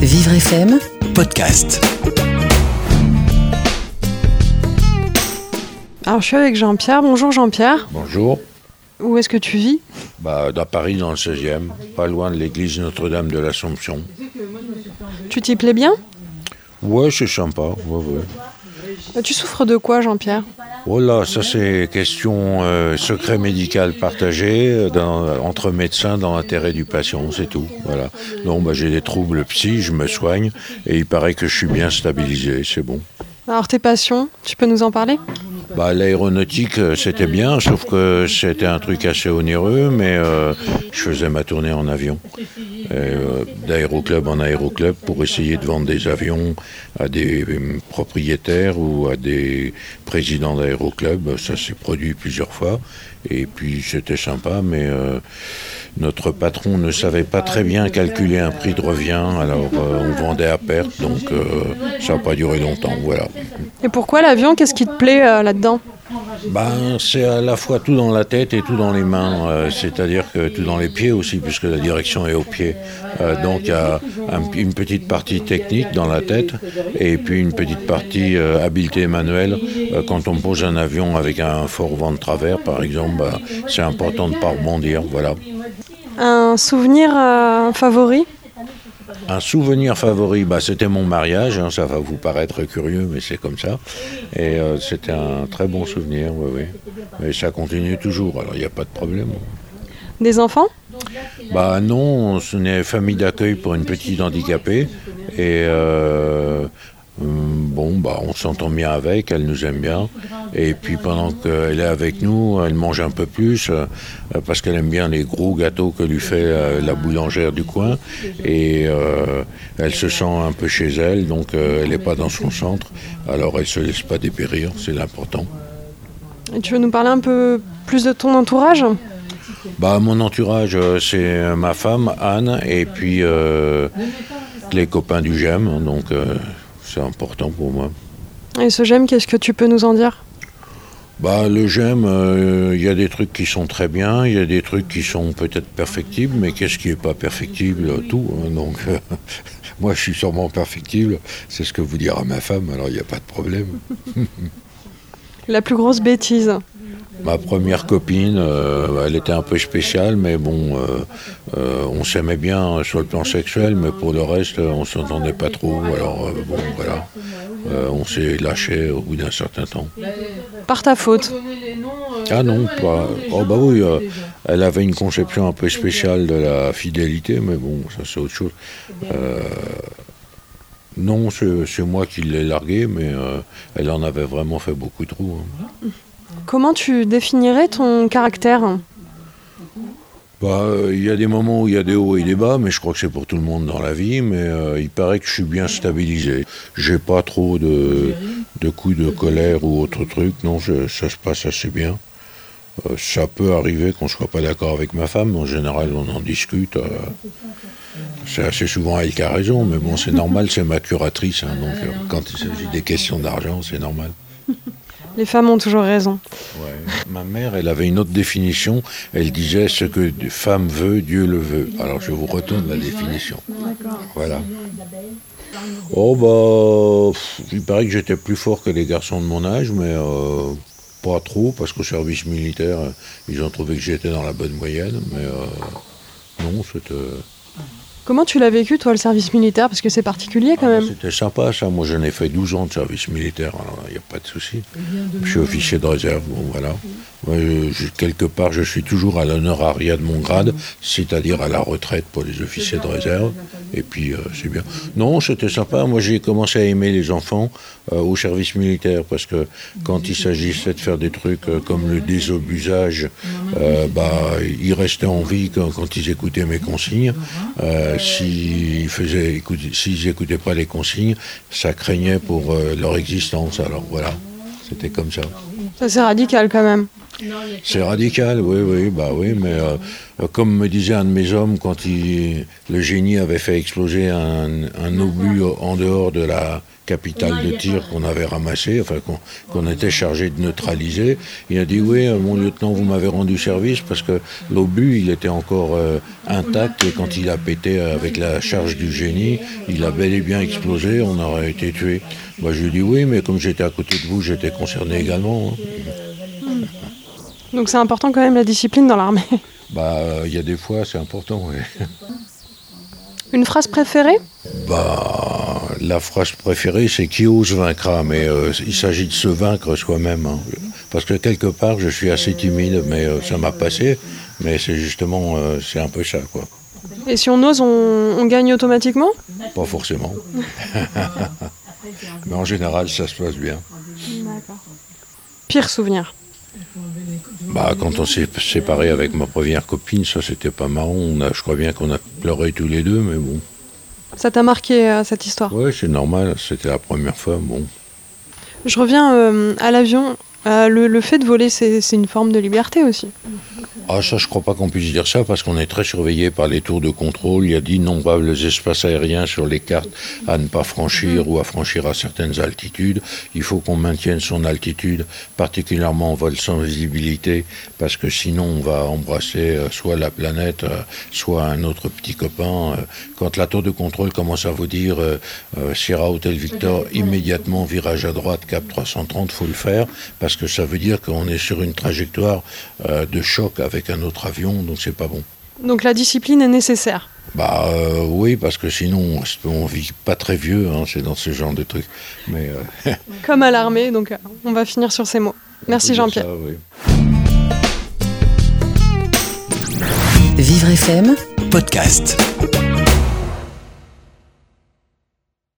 Vivre FM, podcast. Alors je suis avec Jean-Pierre. Bonjour Jean-Pierre. Bonjour. Où est-ce que tu vis? Bah, à Paris, dans le 16e, pas loin de l'église Notre-Dame de l'Assomption. Tu t'y plais bien? Ouais, c'est sympa. Ouais, ouais. Euh, Tu souffres de quoi Jean-Pierre? Oh là, ça c'est question euh, secret médical partagé euh, entre médecins dans l'intérêt du patient, c'est tout. Voilà. Non, bah, j'ai des troubles psy, je me soigne et il paraît que je suis bien stabilisé, c'est bon. Alors tes passions, tu peux nous en parler? Bah, l'aéronautique, euh, c'était bien, sauf que c'était un truc assez onéreux, mais euh, je faisais ma tournée en avion, euh, d'aéroclub en aéroclub, pour essayer de vendre des avions à des propriétaires ou à des présidents d'aéroclub. Ça s'est produit plusieurs fois, et puis c'était sympa, mais notre patron ne savait pas très bien calculer un prix de revient, alors on vendait à perte, donc ça n'a pas duré longtemps, voilà. Et pourquoi l'avion? Qu'est-ce qui te plaît euh, Ben, c'est à la fois tout dans la tête et tout dans les mains, euh, c'est-à-dire que tout dans les pieds aussi, puisque la direction est au pied. Euh, donc il y a un- une petite partie technique dans la tête et puis une petite partie euh, habileté manuelle. Euh, quand on pose un avion avec un fort vent de travers, par exemple, ben, c'est important de ne pas rebondir. Voilà. Un souvenir favori? Un souvenir favori, bah, c'était mon mariage. hein, ça va vous paraître curieux, mais c'est comme ça. Et euh, c'était un très bon souvenir, oui, oui. Et ça continue toujours, alors il n'y a pas de problème. Des enfants? Bah non, on est famille d'accueil pour une petite handicapée. Et euh, hum, bon, bah on s'entend bien avec, elle nous aime bien. Et puis pendant qu'elle est avec nous, elle mange un peu plus euh, parce qu'elle aime bien les gros gâteaux que lui fait euh, la boulangère du coin. Et euh, elle se sent un peu chez elle, donc elle n'est pas dans son centre. Alors elle se laisse pas dépérir, c'est l'important. Et Tu veux nous parler un peu plus de ton entourage? Bah, mon entourage, c'est ma femme, Anne, et puis les copains du GEM, donc c'est important pour moi. Et ce j'aime, qu'est-ce que tu peux nous en dire? Bah, le GEM, euh, il y a des trucs qui sont très bien, il y a des trucs qui sont peut-être perfectibles, mais qu'est-ce qui n'est pas perfectible? Tout. hein, donc, euh, moi, je suis sûrement perfectible, c'est ce que vous dira ma femme, alors il n'y a pas de problème. La plus grosse bêtise Ma première copine, euh, elle était un peu spéciale, mais bon, euh, euh, on s'aimait bien sur le plan sexuel, mais pour le reste, on s'entendait pas trop. Alors bon, voilà, on s'est lâché au bout d'un certain temps. Par ta faute Ah non, pas. Oh bah oui, elle avait une conception un peu spéciale de la fidélité, mais bon, ça c'est autre chose. Non, c'est c'est moi qui l'ai larguée, mais euh, elle en avait vraiment fait beaucoup trop. hein. Comment tu définirais ton caractère? Bah, euh, il y a des moments où il y a des hauts et des bas, mais je crois que c'est pour tout le monde dans la vie. Mais euh, il paraît que je suis bien stabilisé. J'ai pas trop de, coups de colère ou autre truc. Non, je- ça se passe assez bien. Euh, ça peut arriver qu'on soit pas d'accord avec ma femme. En général, on en discute. c'est assez souvent elle qui a raison, mais bon, c'est normal. C'est ma curatrice, hein, donc quand il s'agit des questions d'argent, c'est normal. Les femmes ont toujours raison. Ouais. Ma mère, elle avait une autre définition. Elle disait ce que une femme veut, Dieu le veut. Alors je vous retourne la définition. Voilà. Oh bah, il paraît que j'étais plus fort que les garçons de mon âge, mais euh, pas trop, parce qu'au service militaire, ils ont trouvé que j'étais dans la bonne moyenne, mais euh, non, c'était. Comment tu l'as vécu, toi, le service militaire? Parce que c'est particulier quand même. C'était sympa ça, moi j'en ai fait 12 ans de service militaire, alors il n'y a pas de souci. Je suis officier de réserve, bon voilà. Je- quelque part je suis toujours à l'honorariat de mon grade, c'est-à-dire à la retraite pour les officiers de réserve, et puis euh, c'est bien. Non, c'était sympa, moi j'ai commencé à aimer les enfants euh, au service militaire, parce que quand il s'agissait de faire des trucs euh, comme le désobusage, bah, ils restaient en vie quand, quand ils écoutaient mes consignes. S'ils faisaient s'ils écoutaient pas les consignes, ça craignait pour leur existence. Alors voilà, c'était comme ça. Ça, c'est radical quand même. C'est radical, oui, oui, bah oui, mais euh, comme me disait un de mes hommes quand il, le génie avait fait exploser un, un obus en dehors de la capitale de tir qu'on avait ramassé, enfin qu'on était chargé de neutraliser. Il a dit oui, mon lieutenant, vous m'avez rendu service parce que l'obus, il était encore intact et quand il a pété avec la charge du génie, il a bel et bien explosé, on aurait été tué. Moi, je lui ai dit oui, mais comme j'étais à côté de vous, j'étais concerné également. Hein. Donc c'est important quand même la discipline dans l'armée. Bah, il y a des fois, c'est important, oui. Une phrase préférée? Bah, la phrase préférée, c'est qui ose vaincra, mais euh, il s'agit de se vaincre soi-même. Hein. Parce que quelque part, je suis assez timide, mais euh, ça m'a passé. Mais c'est justement, euh, c'est un peu ça, quoi. Et si on ose, on, gagne automatiquement? Pas forcément. mais en général, ça se passe bien. Pire souvenir? Bah, quand on s'est séparé avec ma première copine, ça c'était pas marrant. On a, je crois bien qu'on a pleuré tous les deux, mais bon. Ça t'a marqué euh, cette histoire Oui, c'est normal, c'était la première fois, bon. Je reviens euh, à l'avion. Euh, le, fait de voler, c'est une forme de liberté aussi. Ah, ça, je crois pas qu'on puisse dire ça parce qu'on est très surveillé par les tours de contrôle. Il y a d'innombrables espaces aériens sur les cartes à ne pas franchir ou à franchir à certaines altitudes. Il faut qu'on maintienne son altitude, particulièrement en vol sans visibilité, parce que sinon on va embrasser euh, soit la planète, euh, soit un autre petit copain. Euh, quand la tour de contrôle commence à vous dire Sierra Hotel Victor, immédiatement virage à droite, cap 330, faut le faire, parce que ça veut dire qu'on est sur une trajectoire de choc avec un autre avion, donc c'est pas bon. Donc la discipline est nécessaire Bah euh, oui, parce que sinon on vit pas très vieux, hein, c'est dans ce genre de trucs. Mais, euh, Comme à l'armée, donc euh, on va finir sur ces mots. Merci Jean-Pierre. Vivre FM, podcast.